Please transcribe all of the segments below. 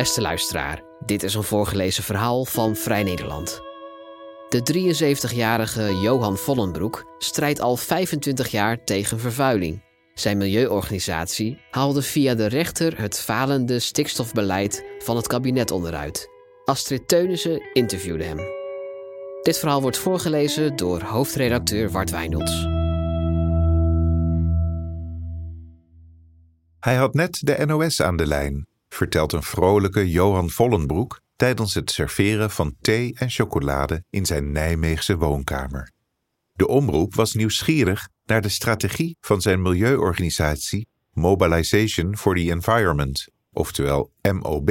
Beste luisteraar, dit is een voorgelezen verhaal van Vrij Nederland. De 73-jarige Johan Vollenbroek strijdt al 25 jaar tegen vervuiling. Zijn milieuorganisatie haalde via de rechter het falende stikstofbeleid van het kabinet onderuit. Astrid Teunissen interviewde hem. Dit verhaal wordt voorgelezen door hoofdredacteur Wart Wijnolds. Hij had net de NOS aan de lijn, vertelt een vrolijke Johan Vollenbroek tijdens het serveren van thee en chocolade in zijn Nijmeegse woonkamer. De omroep was nieuwsgierig naar de strategie van zijn milieuorganisatie Mobilization for the Environment, oftewel MOB.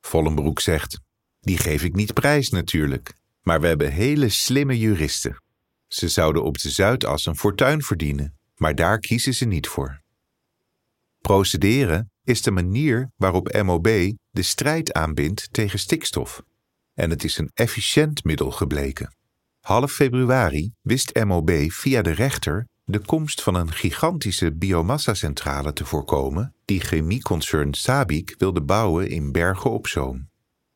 Vollenbroek zegt: Die geef ik niet prijs natuurlijk, maar we hebben hele slimme juristen. Ze zouden op de Zuidas een fortuin verdienen, maar daar kiezen ze niet voor. Procederen is de manier waarop MOB de strijd aanbindt tegen stikstof. En het is een efficiënt middel gebleken. Half februari wist MOB via de rechter de komst van een gigantische biomassa-centrale te voorkomen die chemieconcern Sabic wilde bouwen in Bergen op Zoom.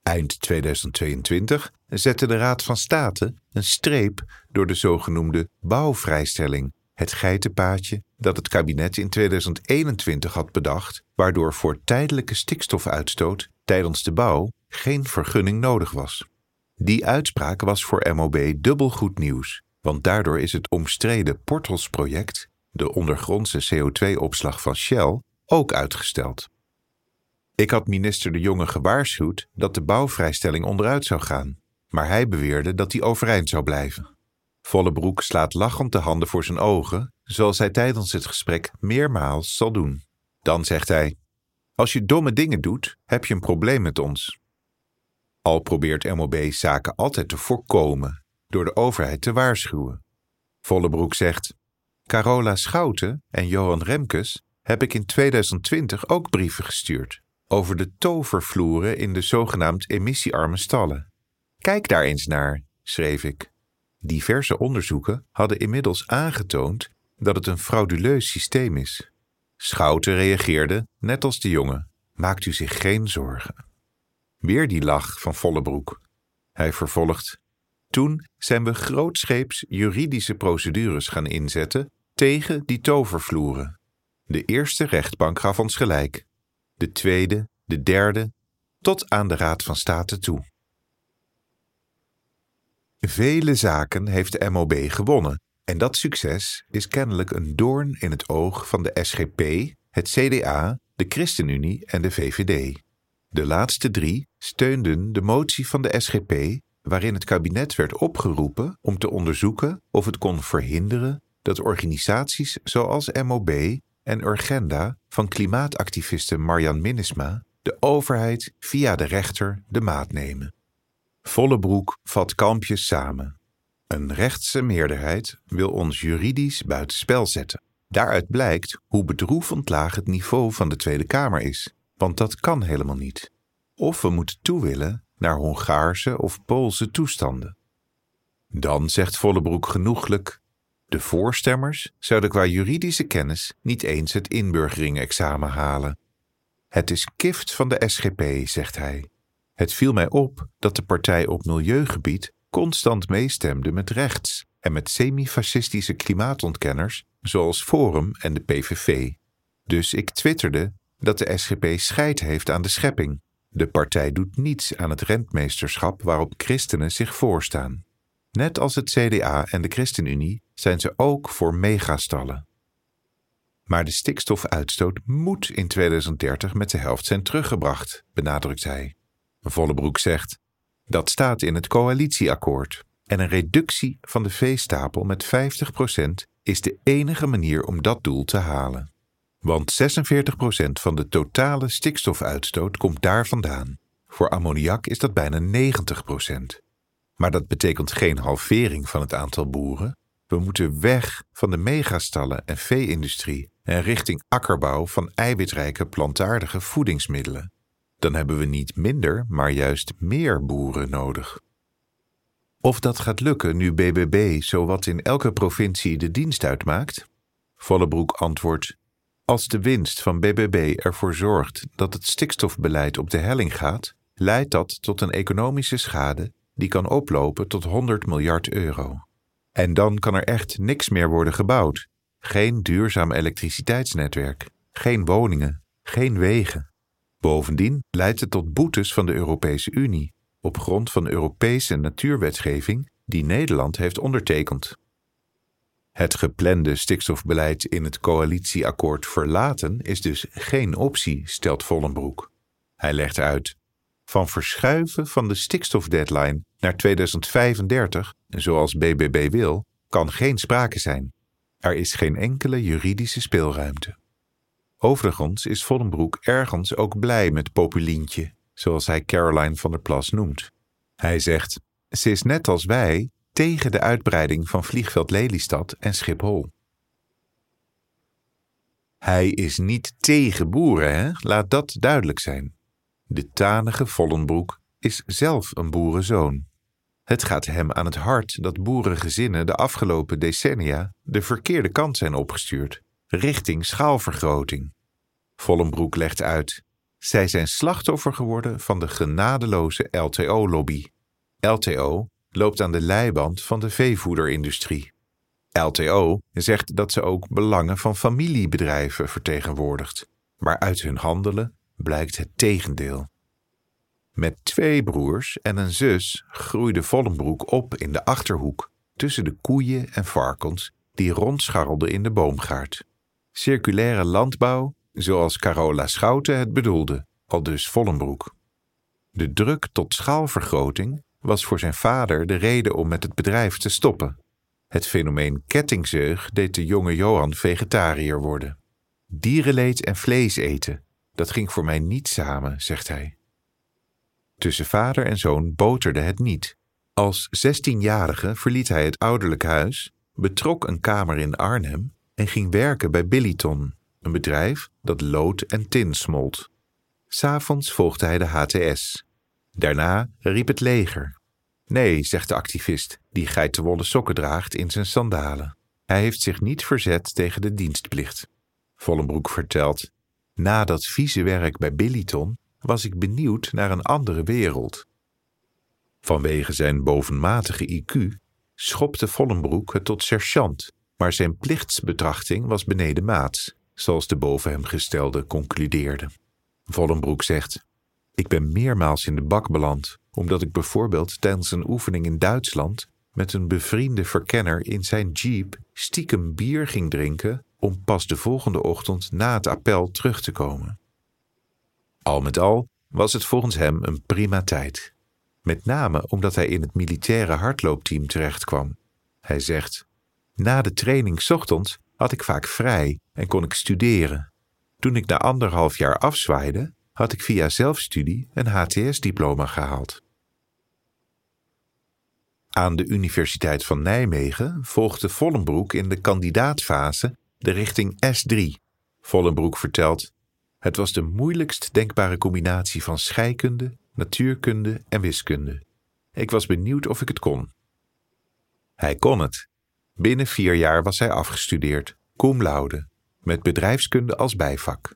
Eind 2022 zette de Raad van State een streep door de zogenoemde bouwvrijstelling het geitenpaadje dat het kabinet in 2021 had bedacht, waardoor voor tijdelijke stikstofuitstoot tijdens de bouw geen vergunning nodig was. Die uitspraak was voor MOB dubbel goed nieuws, want daardoor is het omstreden Portals-project, de ondergrondse CO2-opslag van Shell, ook uitgesteld. Ik had minister De Jonge gewaarschuwd dat de bouwvrijstelling onderuit zou gaan, maar hij beweerde dat die overeind zou blijven. Vollebroek slaat lachend de handen voor zijn ogen, zoals hij tijdens het gesprek meermaals zal doen. Dan zegt hij: Als je domme dingen doet, heb je een probleem met ons. Al probeert MOB zaken altijd te voorkomen door de overheid te waarschuwen. Vollebroek zegt: Carola Schouten en Johan Remkes heb ik in 2020 ook brieven gestuurd over de tovervloeren in de zogenaamd emissiearme stallen. Kijk daar eens naar, schreef ik. Diverse onderzoeken hadden inmiddels aangetoond dat het een frauduleus systeem is. Schouten reageerde, net als de jongen, maakt u zich geen zorgen. Weer die lach van Vollebroek. Hij vervolgt, toen zijn we grootscheeps juridische procedures gaan inzetten tegen die tovervloeren. De eerste rechtbank gaf ons gelijk, de tweede, de derde, tot aan de Raad van State toe. Vele zaken heeft de MOB gewonnen en dat succes is kennelijk een doorn in het oog van de SGP, het CDA, de ChristenUnie en de VVD. De laatste drie steunden de motie van de SGP waarin het kabinet werd opgeroepen om te onderzoeken of het kon verhinderen dat organisaties zoals MOB en Urgenda van klimaatactiviste Marjan Minnesma de overheid via de rechter de maat nemen. Vollebroek vat kampjes samen. Een rechtse meerderheid wil ons juridisch buitenspel zetten. Daaruit blijkt hoe bedroevend laag het niveau van de Tweede Kamer is, want dat kan helemaal niet. Of we moeten toewillen naar Hongaarse of Poolse toestanden. Dan zegt Vollebroek genoeglijk: de voorstemmers zouden qua juridische kennis niet eens het inburgeringexamen halen. Het is kift van de SGP, zegt hij. Het viel mij op dat de partij op milieugebied constant meestemde met rechts en met semi-fascistische klimaatontkenners zoals Forum en de PVV. Dus ik twitterde dat de SGP scheid heeft aan de schepping. De partij doet niets aan het rentmeesterschap waarop christenen zich voorstaan. Net als het CDA en de ChristenUnie zijn ze ook voor megastallen. Maar de stikstofuitstoot moet in 2030 met de helft zijn teruggebracht, benadrukt hij. Vollebroek zegt: Dat staat in het coalitieakkoord. En een reductie van de veestapel met 50% is de enige manier om dat doel te halen. Want 46% van de totale stikstofuitstoot komt daar vandaan. Voor ammoniak is dat bijna 90%. Maar dat betekent geen halvering van het aantal boeren. We moeten weg van de megastallen en vee-industrie en richting akkerbouw van eiwitrijke plantaardige voedingsmiddelen dan hebben we niet minder, maar juist meer boeren nodig. Of dat gaat lukken nu BBB zowat in elke provincie de dienst uitmaakt? Vollebroek antwoordt: Als de winst van BBB ervoor zorgt dat het stikstofbeleid op de helling gaat, leidt dat tot een economische schade die kan oplopen tot 100 miljard euro. En dan kan er echt niks meer worden gebouwd. Geen duurzaam elektriciteitsnetwerk, geen woningen, geen wegen. Bovendien leidt het tot boetes van de Europese Unie op grond van Europese natuurwetgeving die Nederland heeft ondertekend. Het geplande stikstofbeleid in het coalitieakkoord verlaten is dus geen optie, stelt Vollenbroek. Hij legt uit: van verschuiven van de stikstofdeadline naar 2035, zoals BBB wil, kan geen sprake zijn. Er is geen enkele juridische speelruimte. Overigens is Vollenbroek ergens ook blij met Populientje, zoals hij Caroline van der Plas noemt. Hij zegt: Ze is net als wij tegen de uitbreiding van vliegveld Lelystad en Schiphol. Hij is niet tegen boeren, hè? laat dat duidelijk zijn. De tanige Vollenbroek is zelf een boerenzoon. Het gaat hem aan het hart dat boerengezinnen de afgelopen decennia de verkeerde kant zijn opgestuurd, richting schaalvergroting. Vollenbroek legt uit: zij zijn slachtoffer geworden van de genadeloze LTO-lobby. LTO loopt aan de leiband van de veevoederindustrie. LTO zegt dat ze ook belangen van familiebedrijven vertegenwoordigt, maar uit hun handelen blijkt het tegendeel. Met twee broers en een zus groeide Vollenbroek op in de achterhoek tussen de koeien en varkens die rondscharrelden in de boomgaard. Circulaire landbouw, zoals Carola Schouten het bedoelde, al dus Vollenbroek. De druk tot schaalvergroting was voor zijn vader de reden om met het bedrijf te stoppen. Het fenomeen kettingzeug deed de jonge Johan vegetariër worden. Dierenleed en vlees eten, dat ging voor mij niet samen, zegt hij. Tussen vader en zoon boterde het niet. Als zestienjarige verliet hij het ouderlijk huis, betrok een kamer in Arnhem en ging werken bij Billiton, een bedrijf dat lood en tin smolt. S'avonds volgde hij de HTS. Daarna riep het leger. Nee, zegt de activist, die geitenwolle sokken draagt in zijn sandalen. Hij heeft zich niet verzet tegen de dienstplicht. Vollenbroek vertelt: Na dat vieze werk bij Billiton was ik benieuwd naar een andere wereld. Vanwege zijn bovenmatige IQ schopte Vollenbroek het tot sergeant, maar zijn plichtsbetrachting was beneden maats, zoals de boven hem gestelde concludeerde. Vollenbroek zegt: Ik ben meermaals in de bak beland, omdat ik bijvoorbeeld tijdens een oefening in Duitsland met een bevriende verkenner in zijn jeep stiekem bier ging drinken om pas de volgende ochtend na het appel terug te komen. Al met al was het volgens hem een prima tijd. Met name omdat hij in het militaire hardloopteam terechtkwam. Hij zegt: Na de training ochtends had ik vaak vrij en kon ik studeren. Toen ik na anderhalf jaar afzwaaide, had ik via zelfstudie een HTS-diploma gehaald. Aan de Universiteit van Nijmegen volgde Vollenbroek in de kandidaatfase de richting S3. Vollenbroek vertelt: Het was de moeilijkst denkbare combinatie van scheikunde, natuurkunde en wiskunde. Ik was benieuwd of ik het kon. Hij kon het. Binnen vier jaar was hij afgestudeerd, cum laude, met bedrijfskunde als bijvak.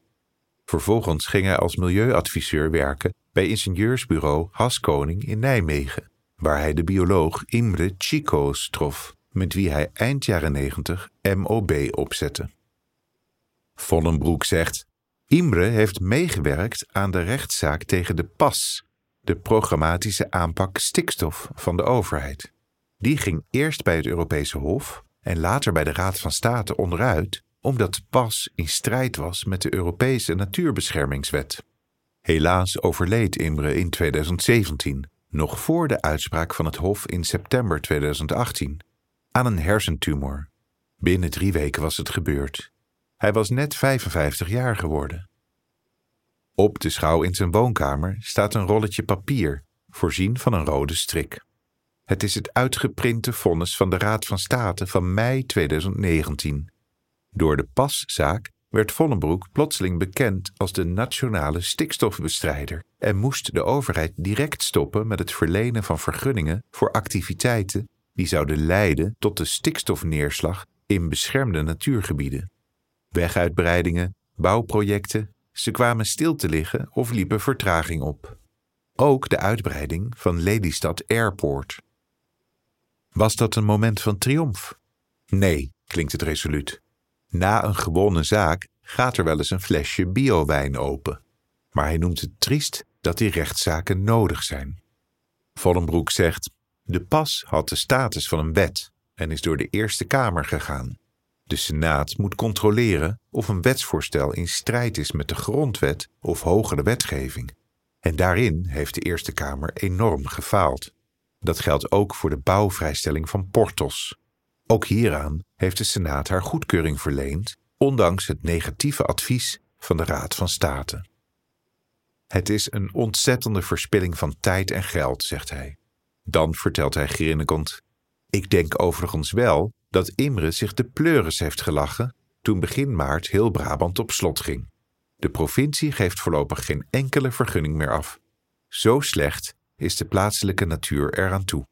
Vervolgens ging hij als milieuadviseur werken bij ingenieursbureau Haskoning in Nijmegen, waar hij de bioloog Imre Chico's trof, met wie hij eind jaren 90 MOB opzette. Vollenbroek zegt: Imre heeft meegewerkt aan de rechtszaak tegen de PAS, de programmatische aanpak stikstof van de overheid. Die ging eerst bij het Europese Hof en later bij de Raad van State onderuit omdat PAS in strijd was met de Europese Natuurbeschermingswet. Helaas overleed Imre in 2017, nog voor de uitspraak van het Hof in september 2018, aan een hersentumor. Binnen drie weken was het gebeurd. Hij was net 55 jaar geworden. Op de schouw in zijn woonkamer staat een rolletje papier, voorzien van een rode strik. Het is het uitgeprinte vonnis van de Raad van State van mei 2019. Door de paszaak werd Vollenbroek plotseling bekend als de nationale stikstofbestrijder en moest de overheid direct stoppen met het verlenen van vergunningen voor activiteiten die zouden leiden tot de stikstofneerslag in beschermde natuurgebieden. Weguitbreidingen, bouwprojecten, ze kwamen stil te liggen of liepen vertraging op. Ook de uitbreiding van Lelystad Airport. Was dat een moment van triomf? Nee, klinkt het resoluut. Na een gewonnen zaak gaat er wel eens een flesje biowijn open. Maar hij noemt het triest dat die rechtszaken nodig zijn. Vollenbroek zegt: De pas had de status van een wet en is door de Eerste Kamer gegaan. De Senaat moet controleren of een wetsvoorstel in strijd is met de grondwet of hogere wetgeving. En daarin heeft de Eerste Kamer enorm gefaald. Dat geldt ook voor de bouwvrijstelling van Portos. Ook hieraan heeft de Senaat haar goedkeuring verleend, ondanks het negatieve advies van de Raad van State. Het is een ontzettende verspilling van tijd en geld, zegt hij. Dan vertelt hij grinnikend: Ik denk overigens wel dat Imre zich de pleuris heeft gelachen toen begin maart heel Brabant op slot ging. De provincie geeft voorlopig geen enkele vergunning meer af. Zo slecht is de plaatselijke natuur eraan toe.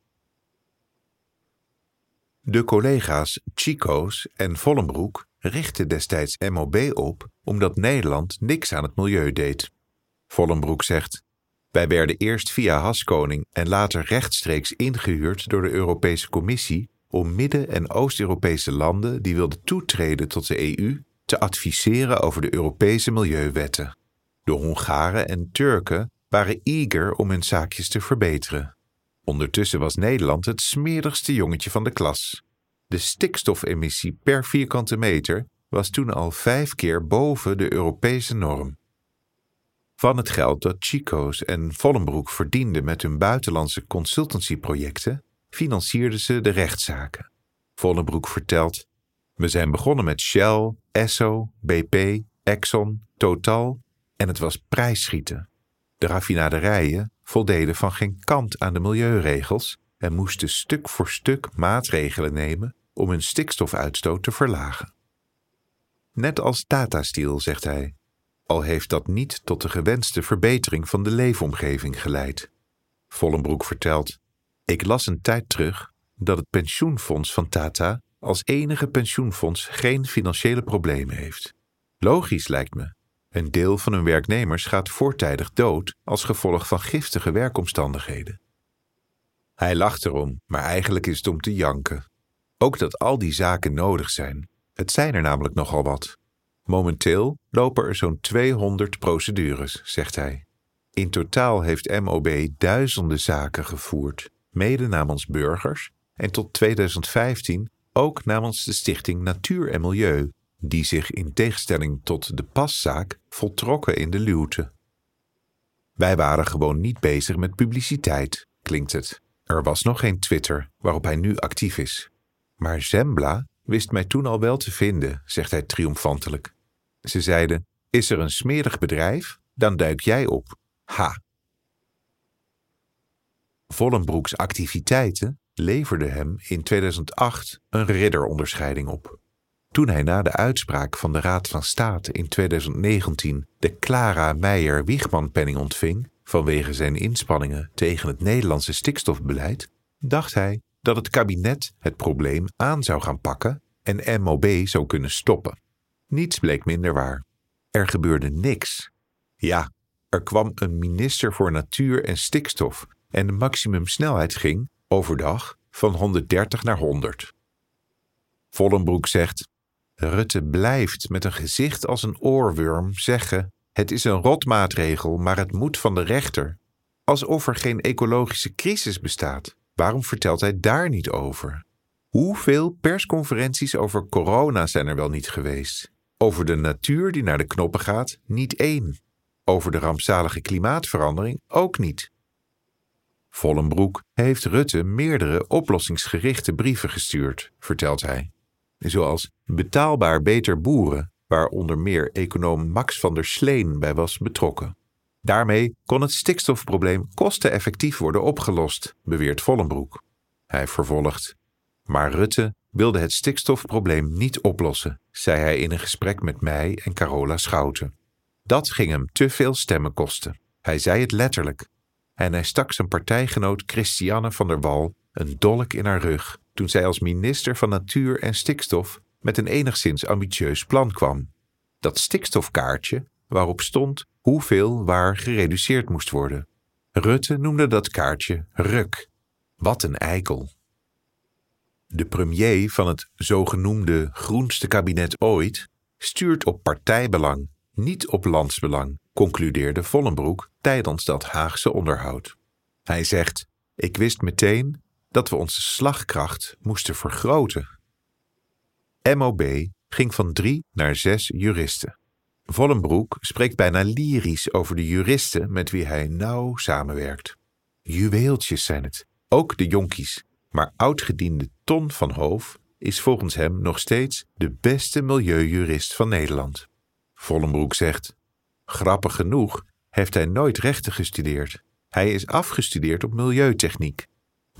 De collega's Chico's en Vollenbroek richtten destijds MOB op omdat Nederland niks aan het milieu deed. Vollenbroek zegt: Wij werden eerst via Haskoning en later rechtstreeks ingehuurd door de Europese Commissie om Midden- en Oost-Europese landen die wilden toetreden tot de EU te adviseren over de Europese milieuwetten. De Hongaren en Turken waren eager om hun zaakjes te verbeteren. Ondertussen was Nederland het smerigste jongetje van de klas. De stikstofemissie per vierkante meter was toen al vijf keer boven de Europese norm. Van het geld dat Chico's en Vollenbroek verdienden met hun buitenlandse consultancyprojecten, financierden ze de rechtszaken. Vollenbroek vertelt: We zijn begonnen met Shell, Esso, BP, Exxon, Total en het was prijsschieten. De raffinaderijen voldeden van geen kant aan de milieuregels en moesten stuk voor stuk maatregelen nemen om hun stikstofuitstoot te verlagen. Net als Tata Steel, zegt hij, al heeft dat niet tot de gewenste verbetering van de leefomgeving geleid. Vollenbroek vertelt: Ik las een tijd terug dat het pensioenfonds van Tata als enige pensioenfonds geen financiële problemen heeft. Logisch lijkt me. Een deel van hun werknemers gaat voortijdig dood als gevolg van giftige werkomstandigheden. Hij lacht erom, maar eigenlijk is het om te janken. Ook dat al die zaken nodig zijn. Het zijn er namelijk nogal wat. Momenteel lopen er zo'n 200 procedures, zegt hij. In totaal heeft MOB duizenden zaken gevoerd, mede namens burgers en tot 2015 ook namens de Stichting Natuur en Milieu, die zich in tegenstelling tot de paszaak voltrokken in de luwte. Wij waren gewoon niet bezig met publiciteit, klinkt het. Er was nog geen Twitter waarop hij nu actief is. Maar Zembla wist mij toen al wel te vinden, zegt hij triomfantelijk. Ze zeiden: Is er een smerig bedrijf? Dan duik jij op. Ha! Vollenbroeks activiteiten leverden hem in 2008 een ridderonderscheiding op. Toen hij na de uitspraak van de Raad van State in 2019 de Clara Meijer-Wiegman-penning ontving vanwege zijn inspanningen tegen het Nederlandse stikstofbeleid, dacht hij dat het kabinet het probleem aan zou gaan pakken en MOB zou kunnen stoppen. Niets bleek minder waar. Er gebeurde niks. Ja, er kwam een minister voor Natuur en Stikstof en de maximumsnelheid ging, overdag, van 130 naar 100. Vollenbroek zegt: Rutte blijft met een gezicht als een oorworm zeggen: Het is een rotmaatregel, maar het moet van de rechter. Alsof er geen ecologische crisis bestaat. Waarom vertelt hij daar niet over? Hoeveel persconferenties over corona zijn er wel niet geweest? Over de natuur die naar de knoppen gaat, niet één. Over de rampzalige klimaatverandering ook niet. Vollenbroek heeft Rutte meerdere oplossingsgerichte brieven gestuurd, vertelt hij. Zoals betaalbaar beter boeren, waar onder meer econoom Max van der Sleen bij was betrokken. Daarmee kon het stikstofprobleem kosteneffectief worden opgelost, beweert Vollenbroek. Hij vervolgt: Maar Rutte wilde het stikstofprobleem niet oplossen, zei hij in een gesprek met mij en Carola Schouten. Dat ging hem te veel stemmen kosten. Hij zei het letterlijk. En hij stak zijn partijgenoot Christiane van der Wal een dolk in haar rug toen zij als minister van Natuur en Stikstof met een enigszins ambitieus plan kwam. dat stikstofkaartje waarop stond hoeveel waar gereduceerd moest worden. Rutte noemde dat kaartje ruk. Wat een eikel. De premier van het zogenoemde groenste kabinet ooit stuurt op partijbelang, niet op landsbelang, concludeerde Vollenbroek tijdens dat Haagse onderhoud. Hij zegt: Ik wist meteen dat we onze slagkracht moesten vergroten. MOB ging van drie naar zes juristen. Vollenbroek spreekt bijna lyrisch over de juristen met wie hij nauw samenwerkt. Juweeltjes zijn het, ook de jonkies, maar oudgediende Ton van Hoof is volgens hem nog steeds de beste milieujurist van Nederland. Vollenbroek zegt: Grappig genoeg heeft hij nooit rechten gestudeerd. Hij is afgestudeerd op milieutechniek.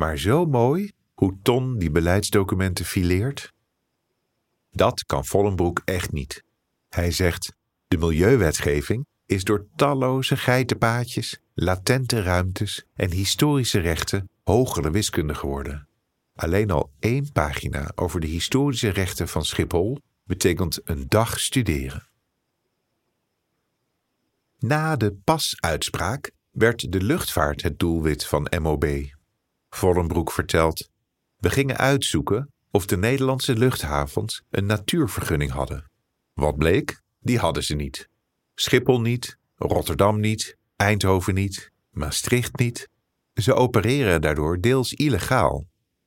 Maar zo mooi hoe Ton die beleidsdocumenten fileert. Dat kan Vollenbroek echt niet. Hij zegt: De milieuwetgeving is door talloze geitenpaadjes, latente ruimtes en historische rechten hogere wiskunde geworden. Alleen al één pagina over de historische rechten van Schiphol betekent een dag studeren. Na de pasuitspraak werd de luchtvaart het doelwit van MOB. Vollenbroek vertelt: We gingen uitzoeken of de Nederlandse luchthavens een natuurvergunning hadden. Wat bleek? Die hadden ze niet. Schiphol niet, Rotterdam niet, Eindhoven niet, Maastricht niet. Ze opereren daardoor deels illegaal.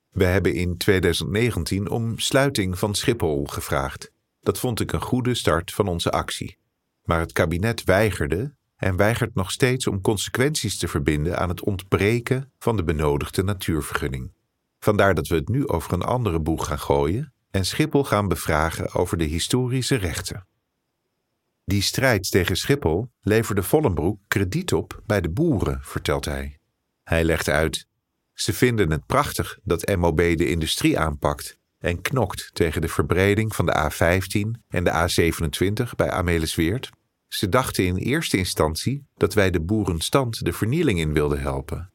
We hebben in 2019 om sluiting van Schiphol gevraagd. Dat vond ik een goede start van onze actie. Maar het kabinet weigerde en weigert nog steeds om consequenties te verbinden aan het ontbreken van de benodigde natuurvergunning. Vandaar dat we het nu over een andere boeg gaan gooien en Schiphol gaan bevragen over de historische rechten. Die strijd tegen Schiphol leverde Vollenbroek krediet op bij de boeren, vertelt hij. Hij legt uit: ze vinden het prachtig dat MOB de industrie aanpakt en knokt tegen de verbreding van de A15 en de A27 bij Amelisweert. Ze dachten in eerste instantie dat wij de boerenstand de vernieling in wilden helpen.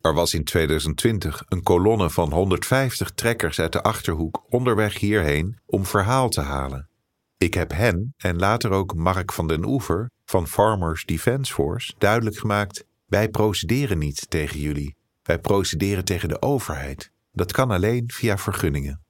Er was in 2020 een kolonne van 150 trekkers uit de achterhoek onderweg hierheen om verhaal te halen. Ik heb hen en later ook Mark van den Oever van Farmers Defence Force duidelijk gemaakt: wij procederen niet tegen jullie. Wij procederen tegen de overheid. Dat kan alleen via vergunningen.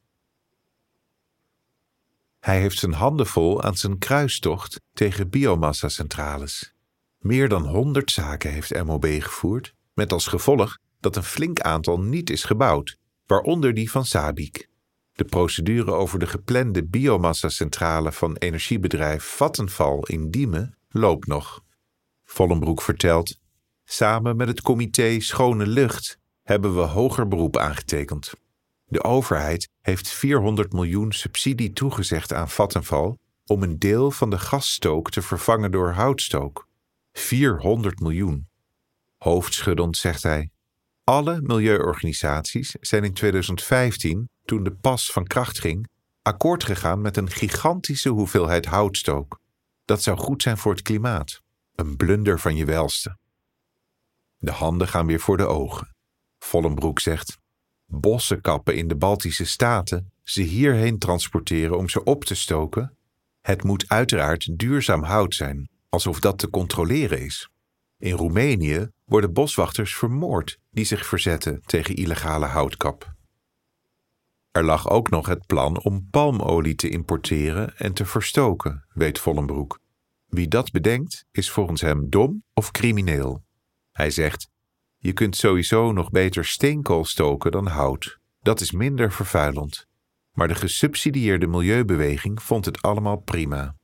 Hij heeft zijn handen vol aan zijn kruistocht tegen biomassa-centrales. Meer dan 100 zaken heeft MOB gevoerd, met als gevolg dat een flink aantal niet is gebouwd, waaronder die van Sabiek. De procedure over de geplande biomassa-centrale van energiebedrijf Vattenval in Diemen loopt nog. Vollenbroek vertelt: Samen met het comité Schone Lucht hebben we hoger beroep aangetekend. De overheid heeft 400 miljoen subsidie toegezegd aan Vattenval om een deel van de gasstook te vervangen door houtstook. 400 miljoen. Hoofdschuddend zegt hij: Alle milieuorganisaties zijn in 2015, toen de pas van kracht ging, akkoord gegaan met een gigantische hoeveelheid houtstook. Dat zou goed zijn voor het klimaat. Een blunder van je welste. De handen gaan weer voor de ogen. Vollenbroek zegt: Bossen kappen in de Baltische Staten, ze hierheen transporteren om ze op te stoken. Het moet uiteraard duurzaam hout zijn, alsof dat te controleren is. In Roemenië worden boswachters vermoord die zich verzetten tegen illegale houtkap. Er lag ook nog het plan om palmolie te importeren en te verstoken, weet Vollenbroek. Wie dat bedenkt, is volgens hem dom of crimineel. Hij zegt: Je kunt sowieso nog beter steenkool stoken dan hout. Dat is minder vervuilend. Maar de gesubsidieerde milieubeweging vond het allemaal prima.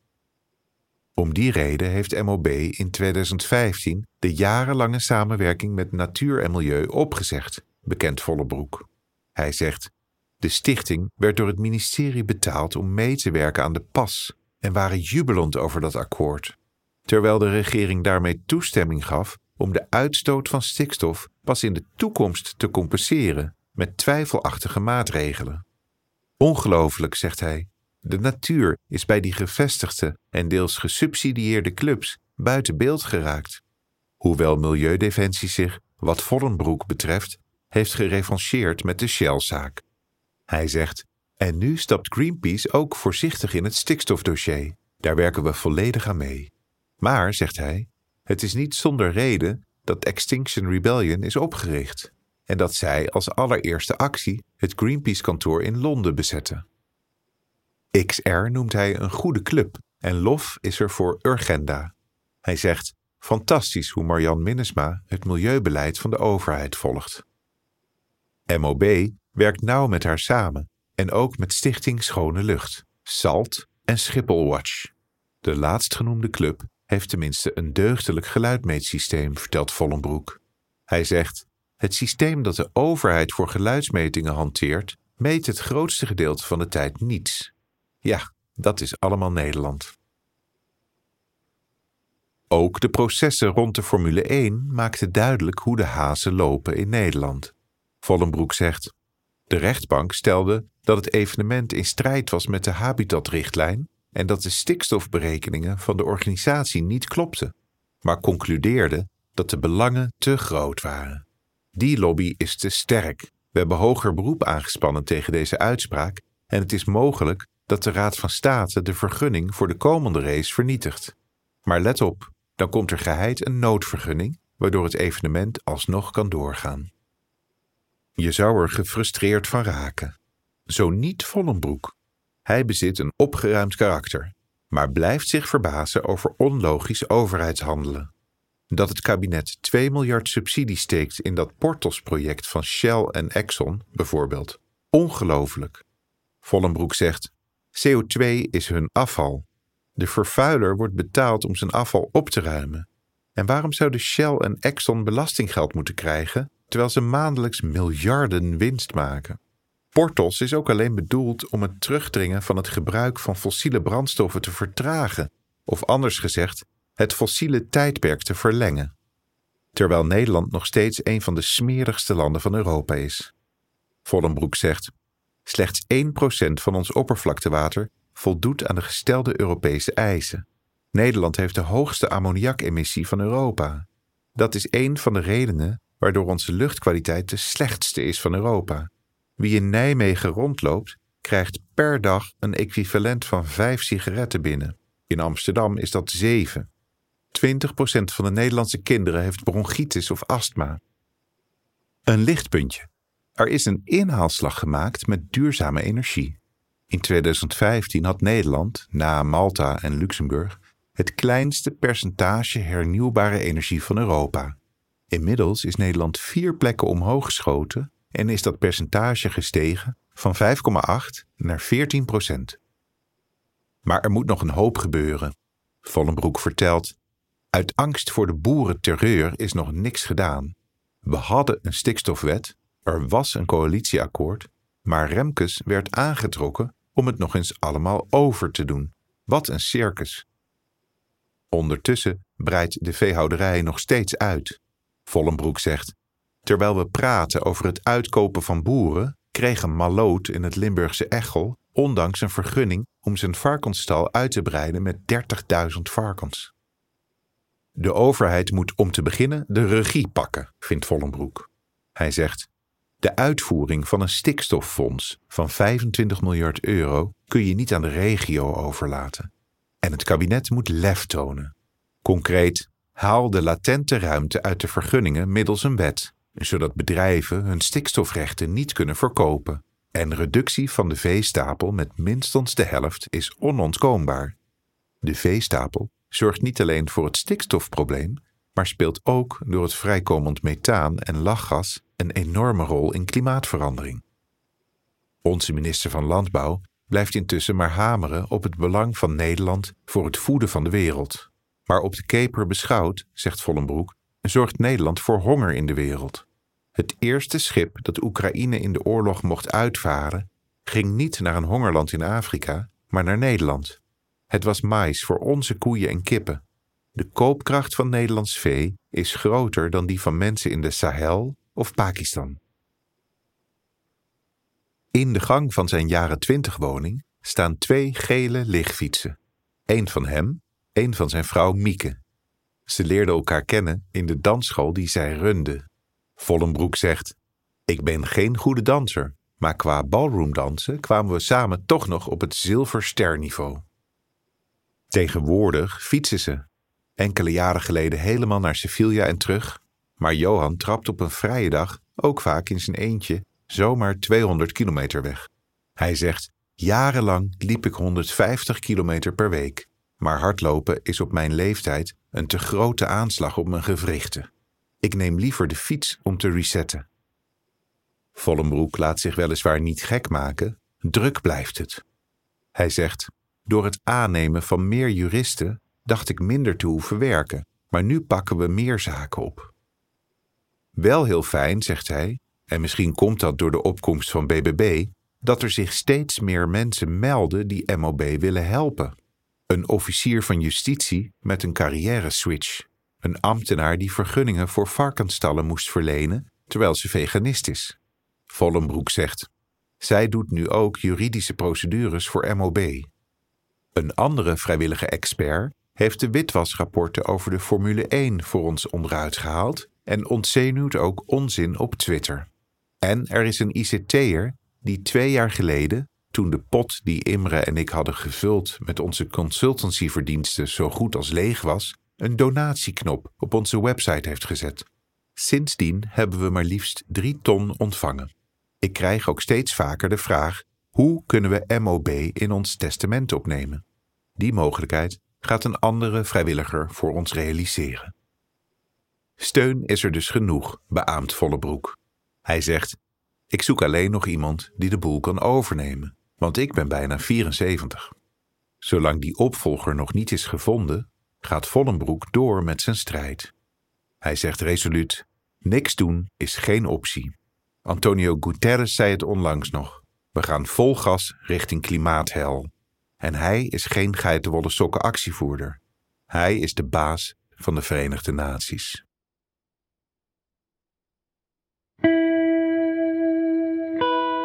Om die reden heeft MOB in 2015 de jarenlange samenwerking met Natuur en Milieu opgezegd, bekend Vollebroek. Hij zegt: De stichting werd door het ministerie betaald om mee te werken aan de pas en waren jubelend over dat akkoord. Terwijl de regering daarmee toestemming gaf om de uitstoot van stikstof pas in de toekomst te compenseren met twijfelachtige maatregelen. Ongelooflijk, zegt hij. De natuur is bij die gevestigde en deels gesubsidieerde clubs buiten beeld geraakt. Hoewel Milieudefensie zich, wat Vollenbroek betreft, heeft gerevancheerd met de Shell-zaak. Hij zegt: En nu stapt Greenpeace ook voorzichtig in het stikstofdossier. Daar werken we volledig aan mee. Maar, zegt hij, het is niet zonder reden dat Extinction Rebellion is opgericht en dat zij als allereerste actie het Greenpeace-kantoor in Londen bezetten. XR noemt hij een goede club en lof is er voor Urgenda. Hij zegt: fantastisch hoe Marjan Minnesma het milieubeleid van de overheid volgt. MOB werkt nauw met haar samen en ook met Stichting Schone Lucht, SALT en Schiphol Watch. De laatstgenoemde club heeft tenminste een deugdelijk geluidmeetsysteem, vertelt Vollenbroek. Hij zegt: Het systeem dat de overheid voor geluidsmetingen hanteert, meet het grootste gedeelte van de tijd niets. Ja, dat is allemaal Nederland. Ook de processen rond de Formule 1 maakten duidelijk hoe de hazen lopen in Nederland. Vollenbroek zegt: De rechtbank stelde dat het evenement in strijd was met de habitatrichtlijn en dat de stikstofberekeningen van de organisatie niet klopten, maar concludeerde dat de belangen te groot waren. Die lobby is te sterk. We hebben hoger beroep aangespannen tegen deze uitspraak en het is mogelijk dat de Raad van State de vergunning voor de komende race vernietigt. Maar let op, dan komt er geheid een noodvergunning, waardoor het evenement alsnog kan doorgaan. Je zou er gefrustreerd van raken. Zo niet Vollenbroek. Hij bezit een opgeruimd karakter, maar blijft zich verbazen over onlogisch overheidshandelen. Dat het kabinet 2 miljard subsidie steekt in dat Portos-project van Shell en Exxon, bijvoorbeeld. Ongelooflijk. Vollenbroek zegt: CO2 is hun afval. De vervuiler wordt betaald om zijn afval op te ruimen. En waarom zouden Shell en Exxon belastinggeld moeten krijgen terwijl ze maandelijks miljarden winst maken? Portos is ook alleen bedoeld om het terugdringen van het gebruik van fossiele brandstoffen te vertragen, of anders gezegd, het fossiele tijdperk te verlengen. Terwijl Nederland nog steeds een van de smerigste landen van Europa is. Vollenbroek zegt: Slechts 1% van ons oppervlaktewater voldoet aan de gestelde Europese eisen. Nederland heeft de hoogste ammoniakemissie van Europa. Dat is een van de redenen waardoor onze luchtkwaliteit de slechtste is van Europa. Wie in Nijmegen rondloopt, krijgt per dag een equivalent van vijf sigaretten binnen. In Amsterdam is dat zeven. 20% van de Nederlandse kinderen heeft bronchitis of astma. Een lichtpuntje. Er is een inhaalslag gemaakt met duurzame energie. In 2015 had Nederland, na Malta en Luxemburg, het kleinste percentage hernieuwbare energie van Europa. Inmiddels is Nederland vier plekken omhoog geschoten en is dat percentage gestegen van 5,8 naar 14 procent. Maar er moet nog een hoop gebeuren. Vollenbroek vertelt: Uit angst voor de boerenterreur is nog niks gedaan. We hadden een stikstofwet, er was een coalitieakkoord, maar Remkes werd aangetrokken om het nog eens allemaal over te doen. Wat een circus. Ondertussen breidt de veehouderij nog steeds uit. Vollenbroek zegt: Terwijl we praten over het uitkopen van boeren, kreeg een maloot in het Limburgse Echel ondanks een vergunning om zijn varkensstal uit te breiden met 30.000 varkens. De overheid moet om te beginnen de regie pakken, vindt Vollenbroek. Hij zegt: De uitvoering van een stikstoffonds van 25 miljard euro kun je niet aan de regio overlaten. En het kabinet moet lef tonen. Concreet, haal de latente ruimte uit de vergunningen middels een wet zodat bedrijven hun stikstofrechten niet kunnen verkopen. En reductie van de veestapel met minstens de helft is onontkoombaar. De veestapel zorgt niet alleen voor het stikstofprobleem, maar speelt ook door het vrijkomend methaan en lachgas een enorme rol in klimaatverandering. Onze minister van Landbouw blijft intussen maar hameren op het belang van Nederland voor het voeden van de wereld. Maar op de keper beschouwd, zegt Vollenbroek, zorgt Nederland voor honger in de wereld. Het eerste schip dat Oekraïne in de oorlog mocht uitvaren, ging niet naar een hongerland in Afrika, maar naar Nederland. Het was mais voor onze koeien en kippen. De koopkracht van Nederlands vee is groter dan die van mensen in de Sahel of Pakistan. In de gang van zijn jaren twintig woning staan twee gele lichtfietsen. Eén van hem, één van zijn vrouw Mieke. Ze leerden elkaar kennen in de dansschool die zij runde. Vollenbroek zegt: Ik ben geen goede danser, maar qua ballroomdansen kwamen we samen toch nog op het zilversterniveau. Tegenwoordig fietsen ze. Enkele jaren geleden helemaal naar Sevilla en terug. Maar Johan trapt op een vrije dag, ook vaak in zijn eentje, zomaar 200 kilometer weg. Hij zegt: Jarenlang liep ik 150 kilometer per week. Maar hardlopen is op mijn leeftijd een te grote aanslag op mijn gewrichten. Ik neem liever de fiets om te resetten. Vollenbroek laat zich weliswaar niet gek maken, druk blijft het. Hij zegt: Door het aannemen van meer juristen dacht ik minder te hoeven werken, maar nu pakken we meer zaken op. Wel heel fijn, zegt hij, en misschien komt dat door de opkomst van BBB, dat er zich steeds meer mensen melden die MOB willen helpen. Een officier van justitie met een carrière-switch. Een ambtenaar die vergunningen voor varkensstallen moest verlenen terwijl ze veganist is. Vollenbroek zegt: Zij doet nu ook juridische procedures voor MOB. Een andere vrijwillige expert heeft de witwasrapporten over de Formule 1 voor ons onderuit gehaald en ontzenuwt ook onzin op Twitter. En er is een ICT'er die twee jaar geleden, toen de pot die Imre en ik hadden gevuld met onze consultancyverdiensten zo goed als leeg was, een donatieknop op onze website heeft gezet. Sindsdien hebben we maar liefst drie ton ontvangen. Ik krijg ook steeds vaker de vraag: hoe kunnen we MOB in ons testament opnemen? Die mogelijkheid gaat een andere vrijwilliger voor ons realiseren. Steun is er dus genoeg, beaamt Vollebroek. Hij zegt: Ik zoek alleen nog iemand die de boel kan overnemen, want ik ben bijna 74. Zolang die opvolger nog niet is gevonden, gaat Vollenbroek door met zijn strijd. Hij zegt resoluut: Niks doen is geen optie. Antonio Guterres zei het onlangs nog. We gaan vol gas richting klimaathel. En hij is geen geitenwolle sokken actievoerder. Hij is de baas van de Verenigde Naties.